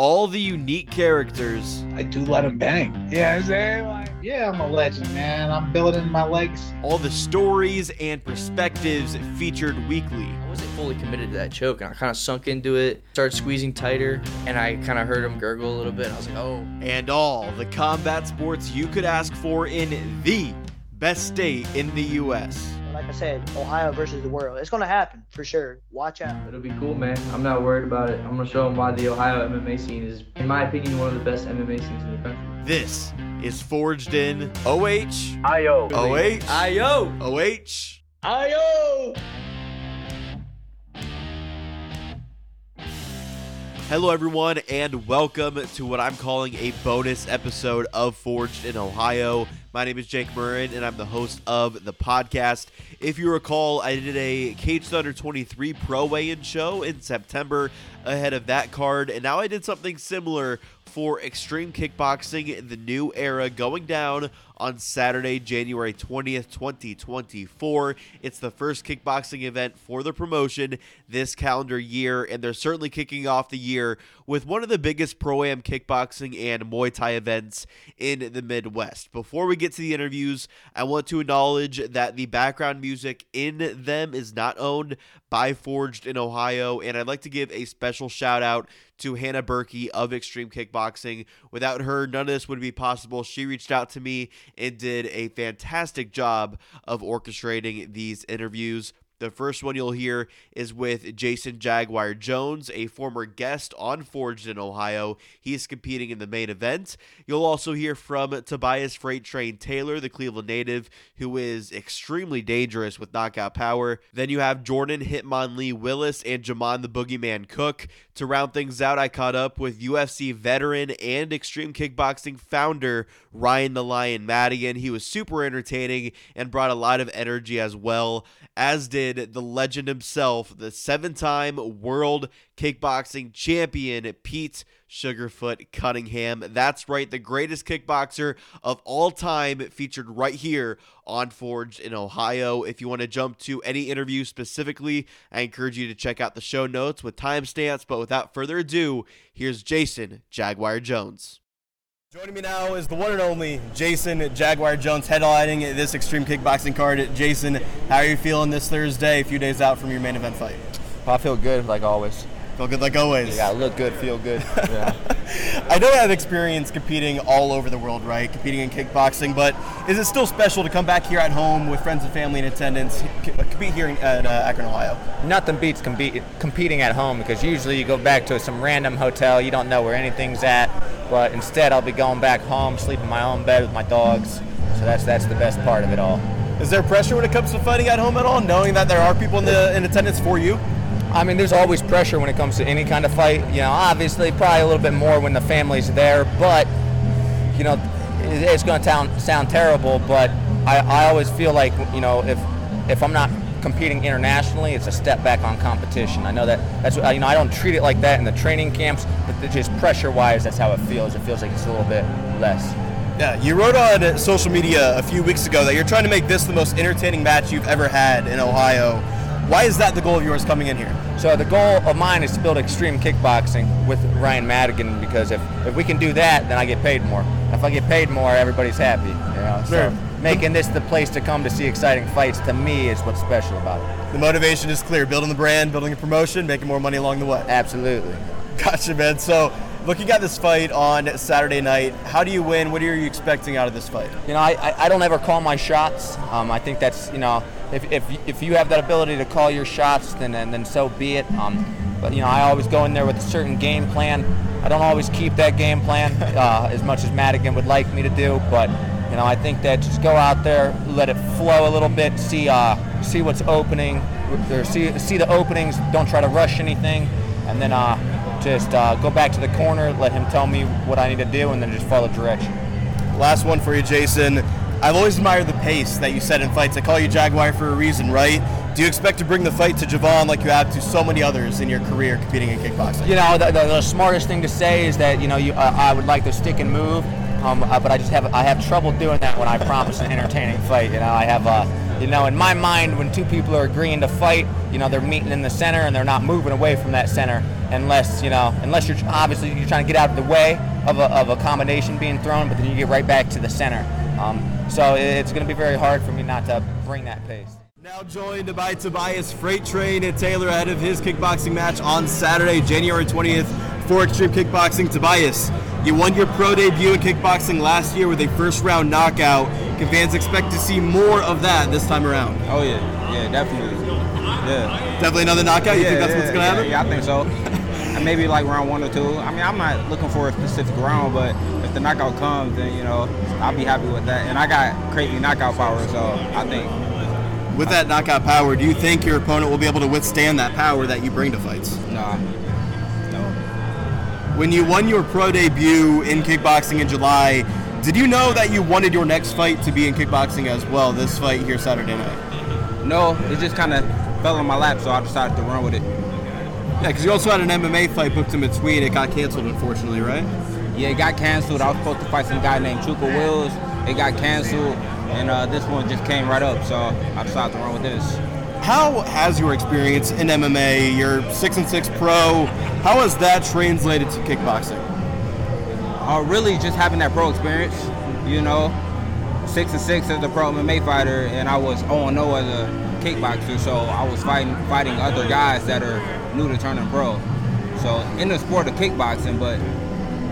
all the unique characters, I do let him bang. Yeah, I'm saying? Like, yeah, I'm a legend, man. I'm building my legs. all the stories and perspectives featured weekly. I wasn't fully committed to that choke, and I kind of sunk into it, started squeezing tighter, and I kind of heard him gurgle a little bit. And I was like, oh. and all the combat sports you could ask for in the best state in the U.S. Like I said, Ohio versus the world. It's gonna happen for sure. Watch out. It'll be cool, man. I'm not worried about it. I'm gonna show them why the Ohio MMA scene is, in my opinion, one of the best MMA scenes in the country. This is Forged in OH, Io. OH, IO. OH. Ayo! Hello, everyone, and welcome to what I'm calling a bonus episode of Forged in Ohio. My name is Jake Murrin, and I'm the host of the podcast. If you recall, I did a Cage Thunder 23 Pro Weigh In show in September ahead of that card, and now I did something similar for Xtreme Kickboxing, in the new era, going down on Saturday, January 20th, 2024. It's the first kickboxing event for the promotion this calendar year, and they're certainly kicking off the year with one of the biggest pro am kickboxing and Muay Thai events in the Midwest. Before we get to the interviews, I want to acknowledge that the background music in them is not owned by Forged in Ohio, and I'd like to give a special shout out to Hannah Berkey of Xtreme Kickboxing. Without her, none of this would be possible. She reached out to me and did a fantastic job of orchestrating these interviews. The first one you'll hear is with Jason Jaguar Jones, a former guest on Forged in Ohio. He is competing in the main event. You'll also hear from Tobiaus Freight Train Taylor, the Cleveland native, who is extremely dangerous with knockout power. Then you have Jordan Hitmonlee Willis and Jamon the Boogieman Cooke. To round things out, I caught up with UFC veteran and Xtreme Kickboxing founder Ryan the Lion Madigan. He was super entertaining and brought a lot of energy as well, as did the legend himself, the seven time world kickboxing champion, Pete Sugarfoot Cunningham. That's right, the greatest kickboxer of all time, featured right here on Forged in Ohio. If you want to jump to any interview specifically, I encourage you to check out the show notes with timestamps. But without further ado, here's Jason Jaguar Jones. Joining me now is the one and only Jason Jaguar Jones headlining this extreme kickboxing card. Jason, how are you feeling this Thursday, a few days out from your main event fight? I feel good, like always. Feel good like always. Yeah, look good, feel good. Yeah. I know you have experience competing all over the world, right? Competing in kickboxing, but is it still special to come back here at home with friends and family in attendance, compete here at uh, Akron, Ohio? Nothing beats competing at home because usually you go back to some random hotel, you don't know where anything's at. But instead, I'll be going back home, sleep in my own bed with my dogs. So that's that's the best part of it all. Is there pressure when it comes to fighting at home at all, knowing that there are people in the in attendance for you? I mean, there's always pressure when it comes to any kind of fight. You know, obviously, probably a little bit more when the family's there, but you know, it's going to sound sound terrible, but I, I always feel like you know if if I'm not competing internationally, it's a step back on competition. I know that that's what- you know I don't treat it like that in the training camps, but just pressure wise, that's how it feels. It feels like it's a little bit less. Yeah, you wrote on social media a few weeks ago that you're trying to make this the most entertaining match you've ever had in Ohio. Why is that the goal of yours coming in here? So the goal of mine is to build extreme kickboxing with Ryan Madigan because if, if we can do that, then I get paid more. If I get paid more, everybody's happy. You know, Sure. so making this the place to come to see exciting fights to me is what's special about it. The motivation is clear: building the brand, building a promotion, making more money along the way. Absolutely. Gotcha, man. So, looking at this fight on Saturday night, how do you win? What are you expecting out of this fight? You know, I, I, I don't ever call my shots. Um, I think that's you know, if, if, if you have that ability to call your shots, then then, then so be it. Um, but you know, I always go in there with a certain game plan. I don't always keep that game plan uh, as much as Madigan would like me to do, but you know, I think that just go out there, let it flow a little bit, see uh, see what's opening, or see see the openings. Don't try to rush anything, and then uh, just uh, go back to the corner, let him tell me what I need to do, and then just follow direction. Last one for you, Jason. I've always admired the pace that you set in fights. I call you Jaguar for a reason, right? Do you expect to bring the fight to Javon like you have to so many others in your career competing in kickboxing? You know, the, the, the smartest thing to say is that you know you uh, I would like to stick and move, um, uh, but I just have I have trouble doing that when I promise an entertaining fight. You know, I have uh, you know in my mind when two people are agreeing to fight, you know they're meeting in the center and they're not moving away from that center. unless you know, unless you're obviously you're trying to get out of the way of a, of a combination being thrown, but then you get right back to the center. Um, so it's going to be very hard for me not to bring that pace. Now joined by Tobiaus Freight Train and Taylor ahead of his kickboxing match on Saturday, January 20th for Xtreme Kickboxing. Tobiaus, you won your pro debut in kickboxing last year with a first round knockout. Can fans expect to see more of that this time around? Oh yeah, yeah, definitely. Yeah. Definitely another knockout? You yeah, think that's yeah, what's going to yeah, happen? Yeah, I think so. and maybe like round one or two. I mean, I'm not looking for a specific round, but if the knockout comes, then you know I'll be happy with that. And I got crazy knockout power, so I think With that knockout power, do you think your opponent will be able to withstand that power that you bring to fights? nah, no. When you won your pro debut in kickboxing in July, did you know that you wanted your next fight to be in kickboxing as well, this fight here Saturday night? No, it just kind of fell in my lap, so I decided to run with it. Yeah, because you also had an MMA fight booked in between. It got canceled, unfortunately, right? Yeah, it got canceled. I was supposed to fight some guy named Chuka Wills. It got canceled, and uh, this one just came right up, so I decided to run with this. How has your experience in MMA, your six and six pro, how has that translated to kickboxing? Uh, really, just having that pro experience, you know, six and six as a pro MMA fighter, and I was 0 0 as a kickboxer, so I was fighting fighting other guys that are new to turning pro. So in the sport of kickboxing, but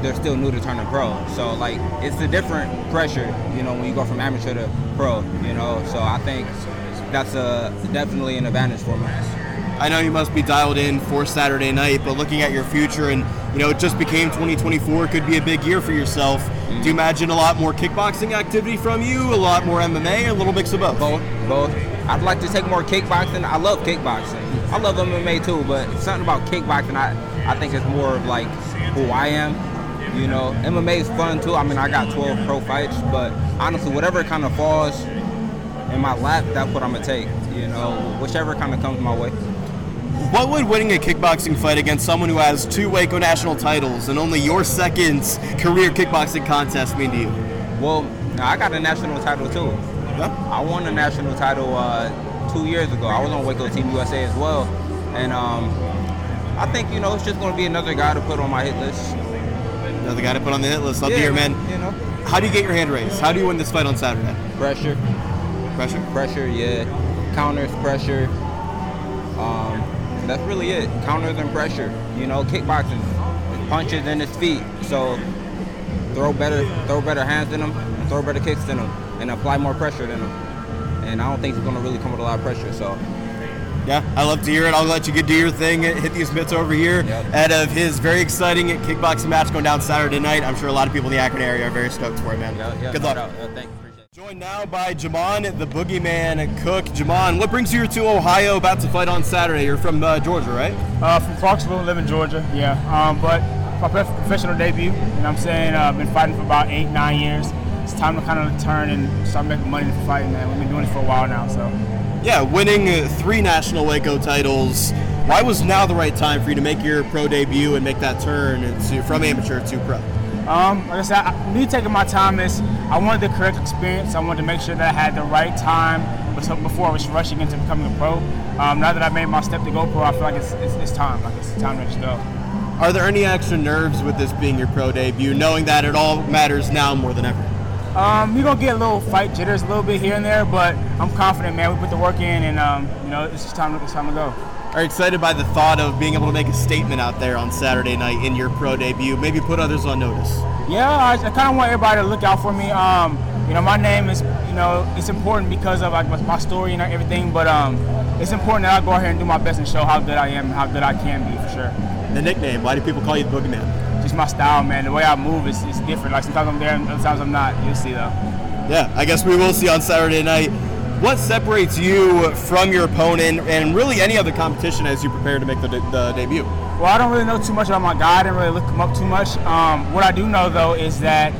they're still new to turning pro. So like it's a different pressure, you know, when you go from amateur to pro, you know. So I think that's a definitely an advantage for me. I know you must be dialed in for Saturday night, but looking at your future and you know it just became 2024 could be a big year for yourself. Do you mm-hmm. imagine a lot more kickboxing activity from you, a lot more MMA, a little mix of both? Both, both. I'd like to take more kickboxing. I love kickboxing. I love MMA too, but something about kickboxing, I, I think it's more of like who I am. You know, MMA is fun too. I mean, I got 12 pro fights, but honestly, whatever kind of falls in my lap, that's what I'm gonna take. You know, whichever kind of comes my way. What would winning a kickboxing fight against someone who has two WAKO national titles and only your second career kickboxing contest mean to you? Well, I got a national title too. Yeah. I won a national title uh, two years ago. I was on WAKO Team USA as well, and um, I think you know it's just going to be another guy to put on my hit list. Another guy to put on the hit list. Love to hear, man. You know, How do you get your hand raised? How do you win this fight on Saturday? pressure, Pressure. pressure, yeah, counters, pressure. Um, that's really it. Counters and pressure. You know, kickboxing, punches in his feet. So throw better, throw better hands in him, and throw better kicks in him, and apply more pressure than him. And I don't think he's going to really come with a lot of pressure. So. Yeah, I love to hear it. I'll let you get do your thing. Hit these mitts over here Yep. ahead of his very exciting kickboxing match going down Saturday night. I'm sure a lot of people in the Akron area are very stoked for it, man. Yeah, yeah, Good no luck. doubt. Yeah, thank you. Appreciate it. Joined now by Jamon, the boogeyman cooke. Jamon, what brings you here to Ohio about to fight on Saturday? You're from uh, Georgia, right? Uh, from Clarksville, live in Georgia. Yeah. Um, but my professional debut, and I'm saying uh, I've been fighting for about eight, nine years. It's time to kind of turn and start making money for fighting, man. We've been doing it for a while now, so. Yeah, winning uh, three national WAKO titles. Why was now the right time for you to make your pro debut and make that turn to, from amateur to pro? Um, like I said, I, me taking my time is I wanted the correct experience. I wanted to make sure that I had the right time before I was rushing into becoming a pro. Um, now that I made my step to go pro, I feel like it's, it's, it's time. Like it's time to just go. Are there any extra nerves with this being your pro debut, knowing that it all matters now more than ever? Um, you're gonna get a little fight jitters a little bit here and there, but I'm confident, man. We put the work in, and um, you know, it's just time. It's time to go. Are you excited by the thought of being able to make a statement out there on Saturday night in your pro debut? Maybe put others on notice. Yeah, I, I kind of want everybody to look out for me. Um, you know, my name is, you know, it's important because of like my- my story and everything. But um, it's important that I go out here and do my best and show how good I am and how good I can be for sure. The nickname, why do people call you the boogeyman? Just my style, man. The way I move is, is different. Like sometimes I'm there and sometimes I'm not. You'll see though. Yeah, I guess we will see on Saturday night. What separates you from your opponent and really any other competition as you prepare to make the, de- the debut? Well, I don't really know too much about my guy. I didn't really look him up too much. Um, what I do know though is that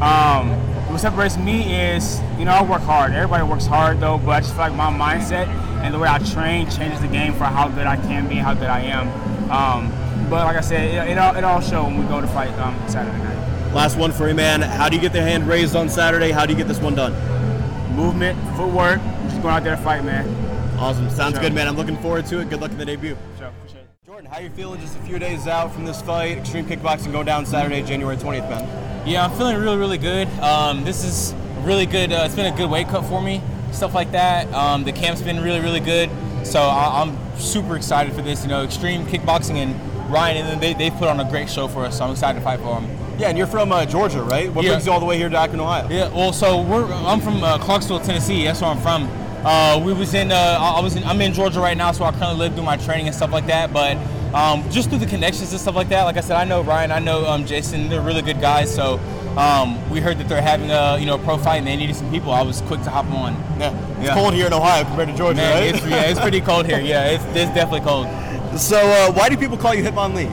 um, what separates me is, you know, I work hard. Everybody works hard though, but I just feel like my mindset and the way I train changes the game for how good I can be and how good I am. Um, but like I said, it, it all it all show when we go to fight um, Saturday night. Last one for you, man. How do you get the hand raised on Saturday? How do you get this one done? Movement, footwork, just going out there to fight, man. Awesome. Sounds Sure. good, man. I'm looking forward to it. Good luck in the debut. Sure, appreciate it. Jordan, how are you feeling just a few days out from this fight? Xtreme Kickboxing going down Saturday, January 20th, man. Yeah, I'm feeling really, really good. Um, this is really good. Uh, it's been a good weight cut for me, stuff like that. Um, the camp's been really, really good. So I- I'm super excited for this. You know, Xtreme Kickboxing and Ryan, and then they, they put on a great show for us. So I'm excited to fight for them. Yeah, and you're from uh, Georgia, right? What Yeah. brings you all the way here to Akron, Ohio? Yeah, well, so we're I'm from uh, Clarksville, Tennessee. That's where I'm from. Uh, we was in uh, I was in, I'm in Georgia right now, so I currently live, through my training and stuff like that. But um, just through the connections and stuff like that, like I said, I know Ryan, I know um, Jason. They're really good guys. So um, we heard that they're having a you know a pro fight and they needed some people. I was quick to hop on. Yeah, it's cold here in Ohio compared to Georgia, Man, right? it's, yeah, it's pretty cold here. Yeah, it's, it's definitely cold. So uh, why do people call you Hitmonlee?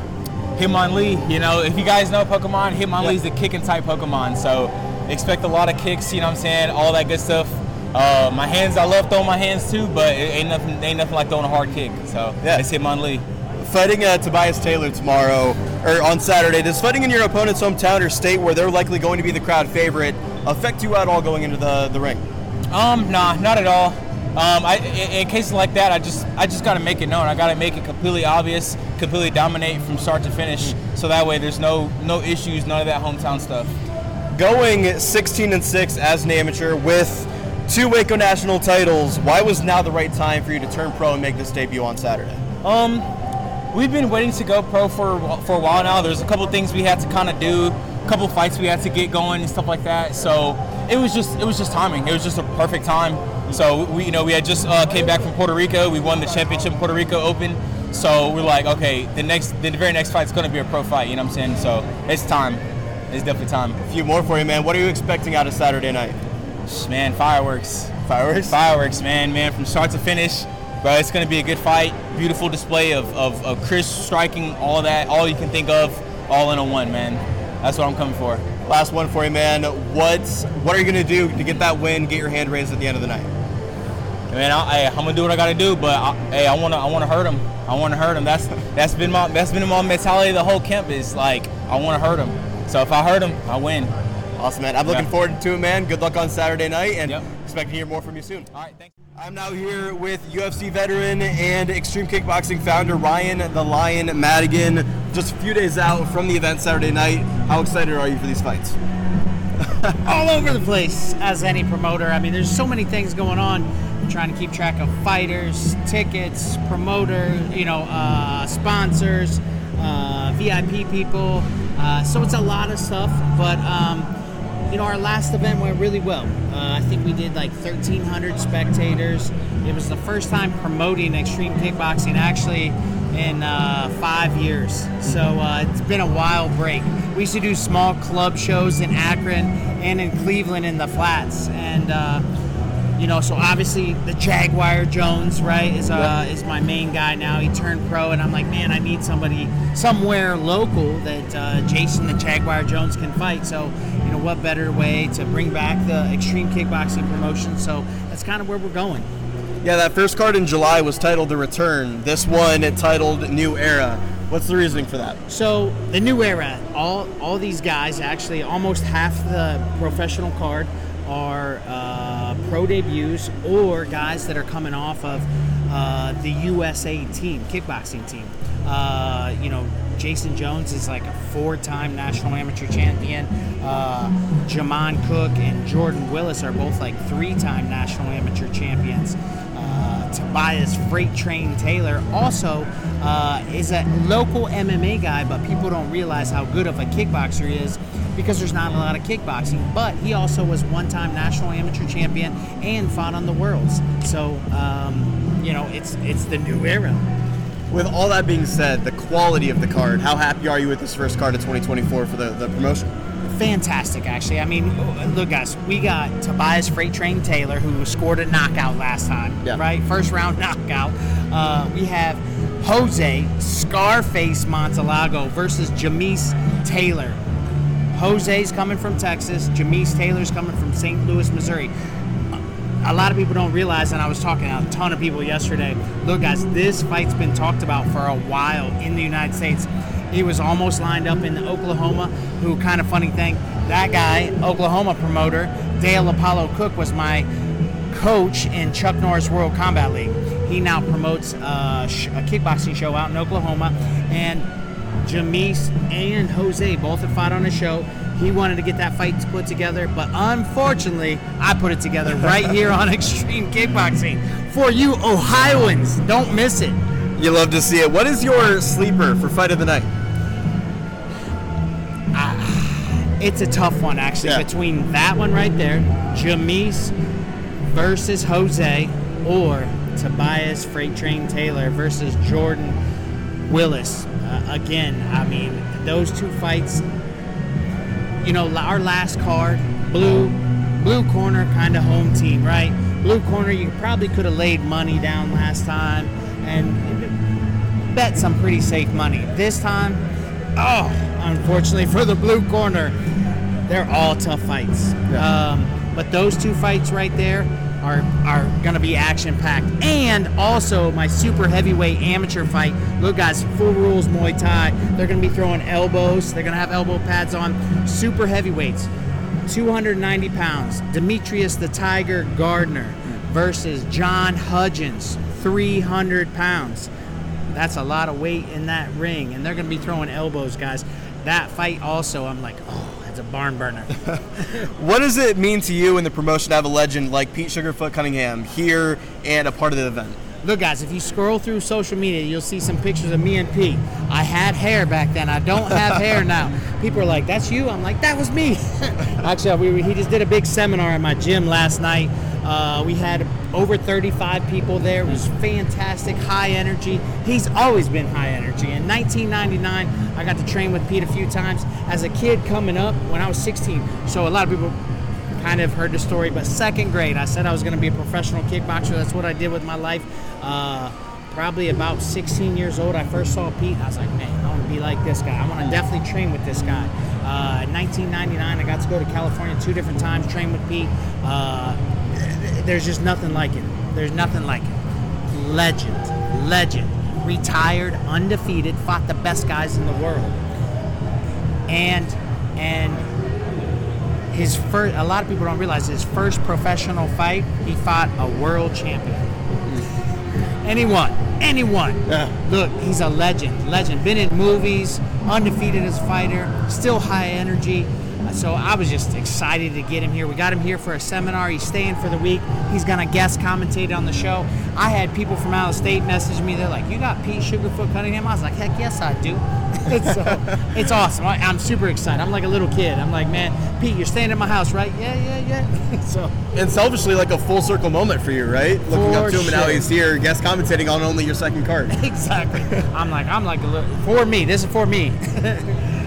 Hitmonlee, you know, if you guys know Pokemon, Hitmonlee Yeah. is the kicking type Pokemon. So expect a lot of kicks, you know what I'm saying? All that good stuff. Uh, my hands, I love throwing my hands too, but it ain't nothing, ain't nothing like throwing a hard kick. So Yeah. it's Hitmonlee. Fighting uh, Tobiaus Taylor tomorrow, or on Saturday, does fighting in your opponent's hometown or state where they're likely going to be the crowd favorite affect you at all going into the, the ring? Um, nah, not at all. Um, I, in, in cases like that, I just, I just gotta make it known. I gotta make it completely obvious, completely dominate from start to finish, so that way there's no, no issues, none of that hometown stuff. Going 16 and 6 as an amateur with two WAKO national titles, why was now the right time for you to turn pro and make this debut on Saturday? Um, we've been waiting to go pro for for a while now. There's a couple things we had to kind of do, a couple fights we had to get going and stuff like that. So it was just it was just timing. It was just a perfect time. So we you know we had just uh, came back from Puerto Rico. We won the championship in Puerto Rico Open. So we're like, okay, the next the very next fight's gonna be a pro fight. You know what I'm saying? So it's time. It's definitely time. A few more for you, man. What are you expecting out of Saturday night? Man, fireworks. Fireworks? Fireworks, man, man, from start to finish. Bro, it's gonna be a good fight. Beautiful display of, of, of Chris striking, all that, all you can think of, all in a one, man. That's what I'm coming for. Last one for you, man. What's what are you gonna do to get that win, get your hand raised at the end of the night? Man, I, I'm gonna do what I gotta do, but I, hey, I wanna I wanna hurt him. I wanna hurt him. That's that's been my that's been my mentality the whole camp is like I wanna hurt him. So if I hurt him, I win. Awesome, man. I'm looking Yeah. forward to it, man. Good luck on Saturday night, and Yep. expect to hear more from you soon. All right, thanks. I'm now here with UFC veteran and Xtreme Kickboxing founder Ryan the Lion Madigan. Just a few days out from the event Saturday night. How excited are you for these fights? all over the place as any promoter. I mean, there's so many things going on. You're trying to keep track of fighters, tickets, promoter, you know, uh, sponsors, uh, VIP people. Uh, so it's a lot of stuff. But um, you know, our last event went really well. Uh, I think we did like 1,300 spectators. It was the first time promoting extreme kickboxing actually in uh, five years. So uh, it's been a wild break. We used to do small club shows in Akron and in Cleveland in the flats, and uh, you know, so obviously the Jaguar Jones, right, is uh, is my main guy now. He turned pro, and I'm like, man, I need somebody somewhere local that uh, Jason the Jaguar Jones can fight. So, what better way to bring back the extreme kickboxing promotion? So that's kind of where we're going. Yeah, that first card in July was titled The Return. This one titled New Era. What's the reasoning for that? So the new era, all all these guys, actually, almost half the professional card are uh, pro debuts or guys that are coming off of uh, the USA team, kickboxing team. Uh, you know, Jason Jones is like a four-time national amateur champion. Uh, Jamon Cooke and Jordan Willis are both like three-time national amateur champions. Uh, Tobiaus Freight Train Taylor also uh, is a local MMA guy, but people don't realize how good of a kickboxer he is because there's not a lot of kickboxing. But he also was one-time national amateur champion and fought on the worlds. So um, you know, it's it's the new era. With all that being said, the quality of the card, how happy are you with this first card of 2024 for the, the promotion? fantastic actually. I mean look guys we got tobiaus freight train taylor who scored a knockout last time Yeah. right? First round knockout. Uh, we have jose scarface montalago versus jamise taylor. Jose's coming from texas. Jamise taylor's coming from st louis missouri a lot of people don't realize, and I was talking to a ton of people yesterday. Look, guys, this fight's been talked about for a while in the United States. It was almost lined up in Oklahoma. Who kind of funny thing? That guy, Oklahoma promoter Dale Apollo Cook, was my coach in Chuck Norris World Combat League. He now promotes sh- a kickboxing show out in Oklahoma, and Jamise and Jose both have fought on a show. He wanted to get that fight put together, but unfortunately, I put it together right here on Xtreme Kickboxing for you Ohioans. Don't miss it. You love to see it. What is your sleeper for fight of the night? It's a tough one, actually, Yeah. between that one right there, Jamise versus Jose, or Tobiaus Freight Train Taylor versus Jordan Willis. Uh, again, I mean, those two fights, you know, our last card, blue, blue corner, kind of home team, right? Blue corner, you probably could have laid money down last time and bet some pretty safe money. This time, oh, unfortunately for the blue corner, they're all tough fights. Um, but those two fights right there are are gonna be action packed. And also my super heavyweight amateur fight. Look, guys, full rules Muay Thai. They're gonna be throwing elbows. They're gonna have elbow pads on. Super heavyweights, 290 pounds. Demetrius the Tiger Gardner versus John Hudgens, 300 pounds. That's a lot of weight in that ring, and they're to be throwing elbows, guys. That fight also, I'm like, oh, it's a barn burner. What does it mean to you in the promotion to have a legend like Pete Sugarfoot Cunningham here and a part of the event? Look, guys, if you scroll through social media, you'll see some pictures of me and Pete. I had hair back then. I don't have hair now. People are like, "That's you." I'm like, "That was me." Actually, we, he just did a big seminar at my gym last night. Uh, we had over 35 people there. It was fantastic, high energy. He's always been high energy. In 1999, I got to train with Pete a few times as a kid coming up when I was 16. So a lot of people kind of heard the story, but second grade, I said I was going to be a professional kickboxer. That's what I did with my life. Uh, probably about 16 years old, I first saw Pete. I was like, man, I want to be like this guy. I want to definitely train with this guy. Uh, in 1999, I got to go to California two different times, train with Pete. Uh, there's just nothing like it. There's nothing like it. Legend, legend. Retired, undefeated, fought the best guys in the world. And and his first a lot of people don't realize his first professional fight he fought a world champion anyone anyone look he's a legend legend been in movies undefeated as a fighter still high energy so i was just excited to get him here. We got him here for a seminar. He's staying for the week. He's gonna guest commentate on the show. I had people from out of state message me. They're like you got pete sugarfoot cunningham? I was like heck yes i do. So it's awesome. I, i'm super excited. I'm like a little kid. I'm like man pete you're staying at my house right? Yeah yeah yeah. So And selfishly, like a full circle moment for you, right? Looking up to him and now he's here, guest commentating on only your second card. exactly. I'm like i'm like a little for me. This is for me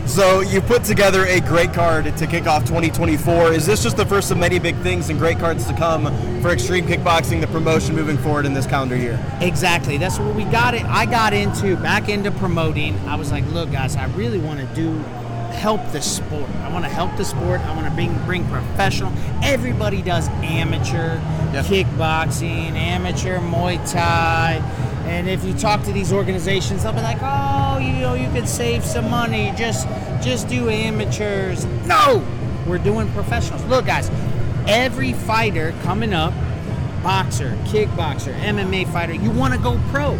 So you put together a great card to kick off 2024. Is this just the first of many big things and great cards to come for Xtreme Kickboxing, the promotion moving forward in this calendar year? Exactly. That's what we got it. I got into back into promoting. I was like, look, guys, I really want to do help the sport. I want to help the sport. I want to bring bring professional. Everybody does amateur kickboxing, amateur Muay Thai. And if you talk to these organizations, they'll be like, "Oh, you know, you could save some money. Just just do amateurs." No, we're doing professionals. Look, guys, every fighter coming up boxer, kickboxer, MMA fighter, you want to go pro.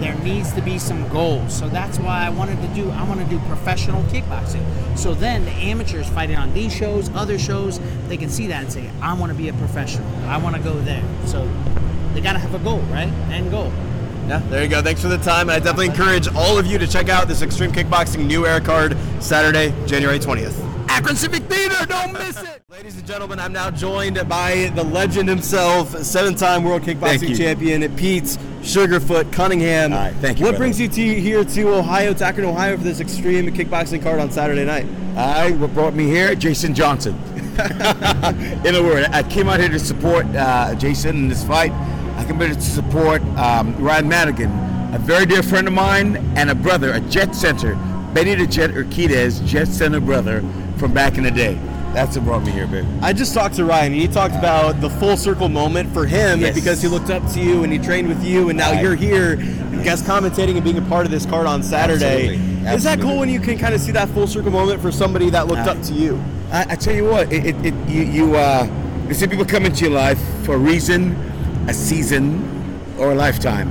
There needs to be some goals. So that's why I wanted to do I want to do professional kickboxing. So then the amateurs fighting on these shows, other shows, they can see that and say, I want to be a professional. I want to go there. So they got to have a goal, right? End goal. Yeah, there you go. Thanks for the time. And I definitely encourage all of you to check out this Xtreme Kickboxing New Era card Saturday, January 20th. Akron Civic Theatre, don't miss it! Ladies and gentlemen, I'm now joined by the legend himself, seven-time World Kickboxing. Champion, Pete Sugarfoot Cunningham. Right, thank you, What brother. brings you to here to Ohio, to Akron, Ohio, for this Xtreme Kickboxing card on Saturday night? I what brought me here, Jason Johnson. in a word, I came out here to support uh, Jason in this fight. I here to support um, Ryan Madigan, a very dear friend of mine and a brother, a Jet Center, Benny the Jet Urquidez, Jet Center brother from back in the day. That's what brought me here, baby. I just talked to Ryan, and he talked about the full circle moment for him Yes. because he looked up to you and he trained with you, and now Right. you're here, guest commentating and being a part of this card on Saturday. Absolutely. Is that cool when you can kind of see that full circle moment for somebody that looked Uh, up to you? I, I tell you what, it, it, it, you, you, uh, you see people come into your life for a reason, a season, or a lifetime.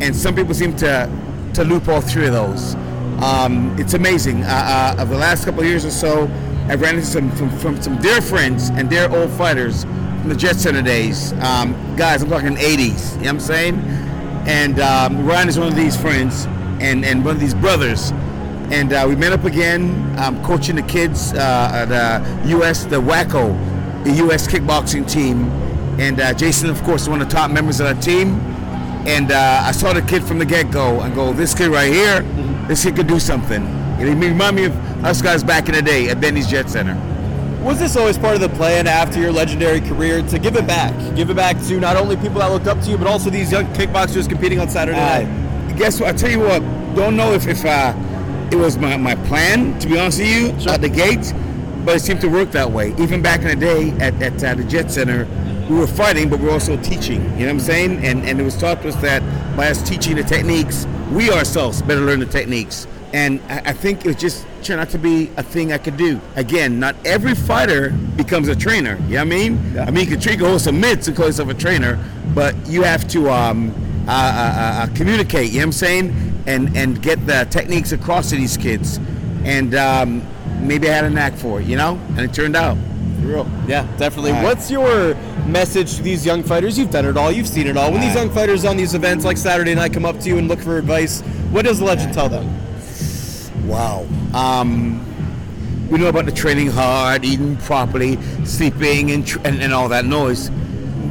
And some people seem to to loop all three of those. Um, it's amazing. Uh, uh, of the last couple of years or so, I've ran into some from, from some dear friends and dear old fighters from the Jet Center days. Um, guys, I'm talking 80s. You know what I'm saying? And um, Ryan is one of these friends and, and one of these brothers. And uh, we met up again, um, coaching the kids, uh, the U.S. the WAKO, the U.S. kickboxing team. And uh, Jason, of course, one of the top members of our team. And uh, I saw the kid from the get-go and go, this kid right here, this kid could do something. And he remind me of us guys back in the day at Benny's Jet Center. Was this always part of the plan after your legendary career to give it back? Give it back to not only people that looked up to you, but also these young kickboxers competing on Saturday Uh, night? guess what? I tell you what. Don't know if if uh, it was my, my plan to be honest with you at the gate, but it seemed to work that way. Even back in the day at, at uh, the Jet Center, we were fighting, but we were also teaching. You know what I'm saying? And and it was taught to us that by us teaching the techniques, we ourselves better learn the techniques. And I, I think it just turned out to be a thing I could do. Again, not every fighter becomes a trainer. You know what I mean? I mean, you can treat hold some mitts and call yourself a trainer, but you have to um, uh, uh, uh, communicate. You know what I'm saying? And and get the techniques across to these kids. And um, maybe I had a knack for it, you know? And it turned out. For real. Yeah, definitely. All right. What's your message to these young fighters? You've done it all. You've seen it all. When these young fighters on these events like Saturday night come up to you and look for advice, what does the legend tell them? Wow. Um, we know about the training hard, eating properly, sleeping, and, tr- and, and all that noise.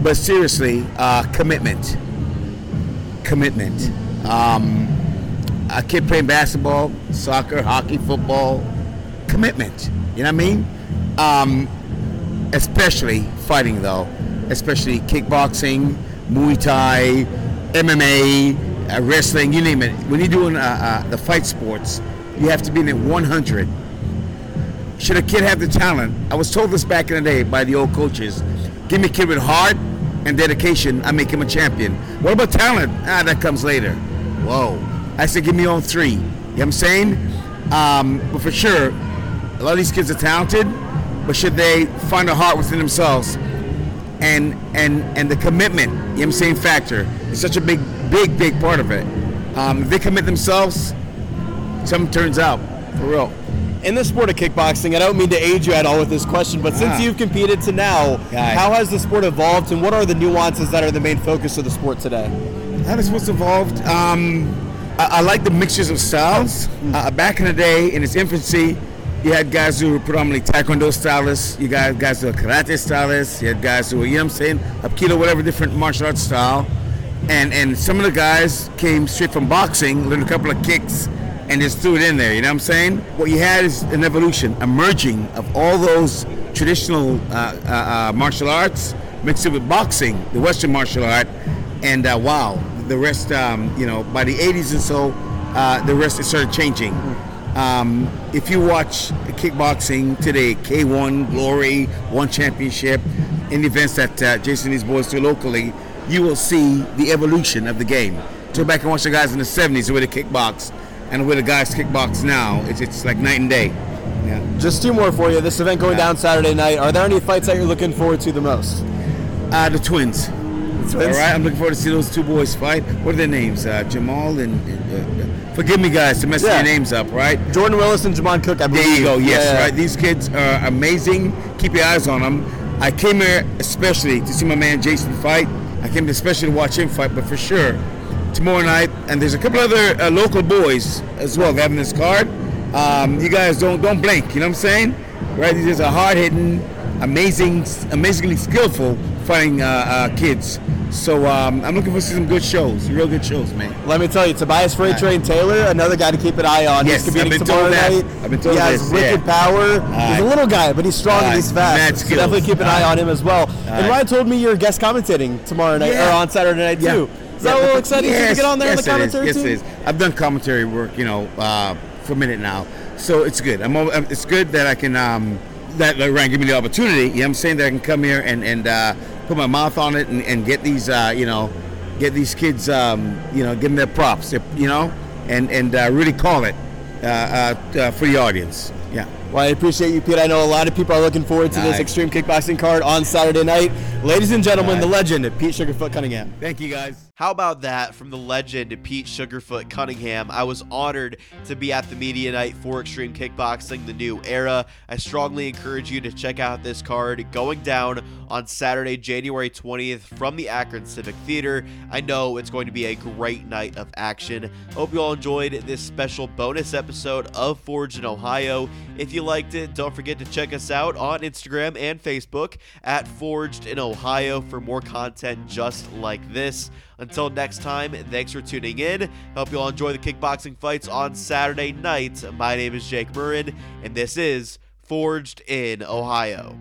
But seriously, uh, commitment. Commitment. Um, a kid playing basketball, soccer, hockey, football. Commitment. You know what I mean? Um, especially fighting, though. Especially kickboxing, Muay Thai, MMA, uh, wrestling, you name it. When you're doing uh, uh, the fight sports, you have to be in it 100. Should a kid have the talent? I was told this back in the day by the old coaches. Give me a kid with heart and dedication, I make him a champion. What about talent? Ah, that comes later. Whoa. I said, give me on three. You know what I'm saying? Um, but for sure, a lot of these kids are talented, but should they find a heart within themselves and and and the commitment, you know what I'm saying, factor is such a big, big, big part of it. Um, if they commit themselves, something turns out for real. In the sport of kickboxing, I don't mean to age you at all with this question, but since Ah. you've competed to now, Guy. how has the sport evolved and what are the nuances that are the main focus of the sport today? How the sports evolved? Um, I, I like the mixtures of styles. Uh, back in the day, in its infancy, you had guys who were predominantly Taekwondo stylists. You got guys who were karate stylists. You had guys who were, you know what I'm saying, Aikido, whatever different martial arts style. And and some of the guys came straight from boxing, learned a couple of kicks, and just threw it in there. You know what I'm saying? What you had is an evolution, a merging of all those traditional uh, uh, uh, martial arts mixed it with boxing, the Western martial art, and uh, wow, the rest. Um, you know, by the 80s and so, uh, the rest it started changing. Um, if you watch kickboxing today, K1, Glory, One Championship, in the events that uh, Jason and these boys do locally, you will see the evolution of the game. Go back and watch the guys in the 70s where they kickbox and where the guys kickbox now. It's, it's like night and day. Yeah. Just two more for you. This event going down Saturday night. Are there any fights that you're looking forward to the most? Uh, the twins. Twins? All right, I'm looking forward to see those two boys fight. What are their names? Uh, Jamal and. and uh, forgive me, guys, to mess Yeah. your names up, right? Jordan Willis and Jamon Cooke, I believe. There you go. Yes, Yeah, right. These kids are amazing. Keep your eyes on them. I came here especially to see my man Jason fight. I came especially to watch him fight, but for sure, tomorrow night, and there's a couple other uh, local boys as well. They have in this card. Um, you guys don't don't blink. You know what I'm saying? Right? These are hard hitting, amazing, amazingly skillful fighting uh, uh, kids. So um, I'm looking for some good shows, real good shows, man. Let me tell you, Tobiaus Freight Train Taylor, another guy to keep an eye on. Yes, he's competing I've been tomorrow told that. night. I've been told he has this, wicked yeah. power. he's a little guy, but he's strong and he's fast. So definitely keep an eye on him as well. And. Ryan told me you're guest commentating tomorrow night Yeah. or on Saturday night Yeah. too. Is that Yeah, a little exciting you to get on there yes in the commentary yes, it is. I've done commentary work, you know, uh, for a minute now, so it's good. I'm, al- it's good that I can um, that Ryan give me the opportunity. You know, I'm saying that I can come here and and uh, put my mouth on it and, and get these, uh, you know, get these kids, um, you know, give them their props, you know, and and uh, really call it uh, uh, uh, for the audience. Yeah. Well, I appreciate you, Pete. I know a lot of people are looking forward to this extreme kickboxing card on Saturday night. Ladies and gentlemen, Alright. the legend, Pete Sugarfoot Cunningham. Thank you, guys. How about that from the legend Pete Sugarfoot Cunningham? I was honored to be at the media night for Xtreme Kickboxing, the new era. I strongly encourage you to check out this card going down on Saturday, January 20th from the Akron Civic Theatre. I know it's going to be a great night of action. Hope you all enjoyed this special bonus episode of Forged in Ohio. If you liked it, don't forget to check us out on Instagram and Facebook at Forged in Ohio for more content just like this. Until next time, thanks for tuning in. Hope you all enjoy the kickboxing fights on Saturday night. My name is Jake Murrin, and this is Forged in Ohio.